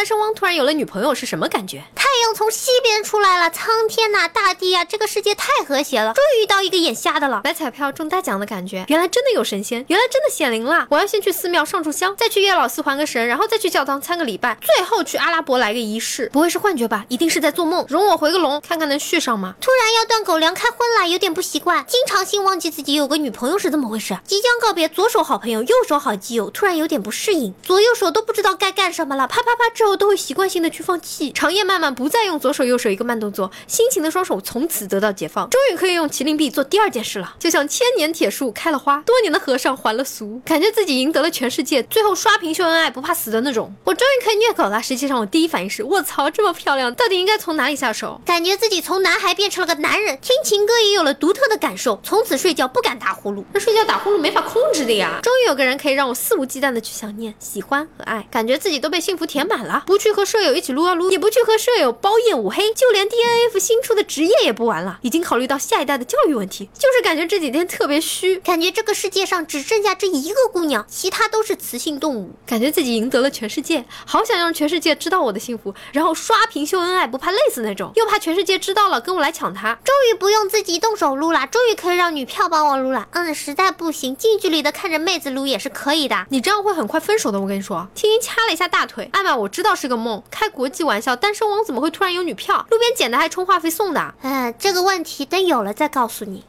单身汪突然有了女朋友是什么感觉？太阳从西边出来了，苍天呐，大地呀，这个世界太和谐了，终于遇到一个眼瞎的了。买彩票中大奖的感觉，原来真的有神仙，原来真的显灵了。我要先去寺庙上炷香，再去月老寺还个神，然后再去教堂参个礼拜，最后去阿拉伯来个仪式。不会是幻觉吧？一定是在做梦。容我回个龙，看看能续上吗？突然要断狗粮开荤了，有点不习惯。经常性忘记自己有个女朋友是怎么回事？即将告别左手好朋友，右手好基友，突然有点不适应，左右手都不知道该干什么了。啪啪啪之后都会习惯性的去放弃。长夜漫漫，不再用左手右手一个慢动作，辛勤的双手从此得到解放，终于可以用麒麟臂做第二件事了。就像千年铁树开了花，多年的和尚还了俗，感觉自己赢得了全世界，最后刷屏秀恩爱不怕死的那种。我终于可以虐狗了。实际上我第一反应是，卧槽，这么漂亮，到底应该从哪里下手？感觉自己从男孩变成了个男人，听情歌也有了独特的感受，从此睡觉不敢打呼噜。那睡觉打呼噜没法控制的呀。终于有个人可以让我肆无忌惮的去想念、喜欢和爱，感觉自己都被幸福填满了。不去和舍友一起撸啊撸，也不去和舍友包夜五黑，就连 D N F 新出的职业也不玩了，已经考虑到下一代的教育问题。就是感觉这几天特别虚，感觉这个世界上只剩下这一个姑娘，其他都是雌性动物。感觉自己赢得了全世界，好想让全世界知道我的幸福，然后刷屏秀恩爱，不怕累死那种，又怕全世界知道了跟我来抢她。终于不用自己动手撸了，终于可以让女票帮我撸了。嗯，实在不行，近距离的看着妹子撸也是可以的。你这样会很快分手的，我跟你说。听音掐了一下大腿，艾玛，我知道是个梦，开国际玩笑，单身王怎么会突然有女票？路边捡的还充话费送的？嗯，这个问题等有了再告诉你。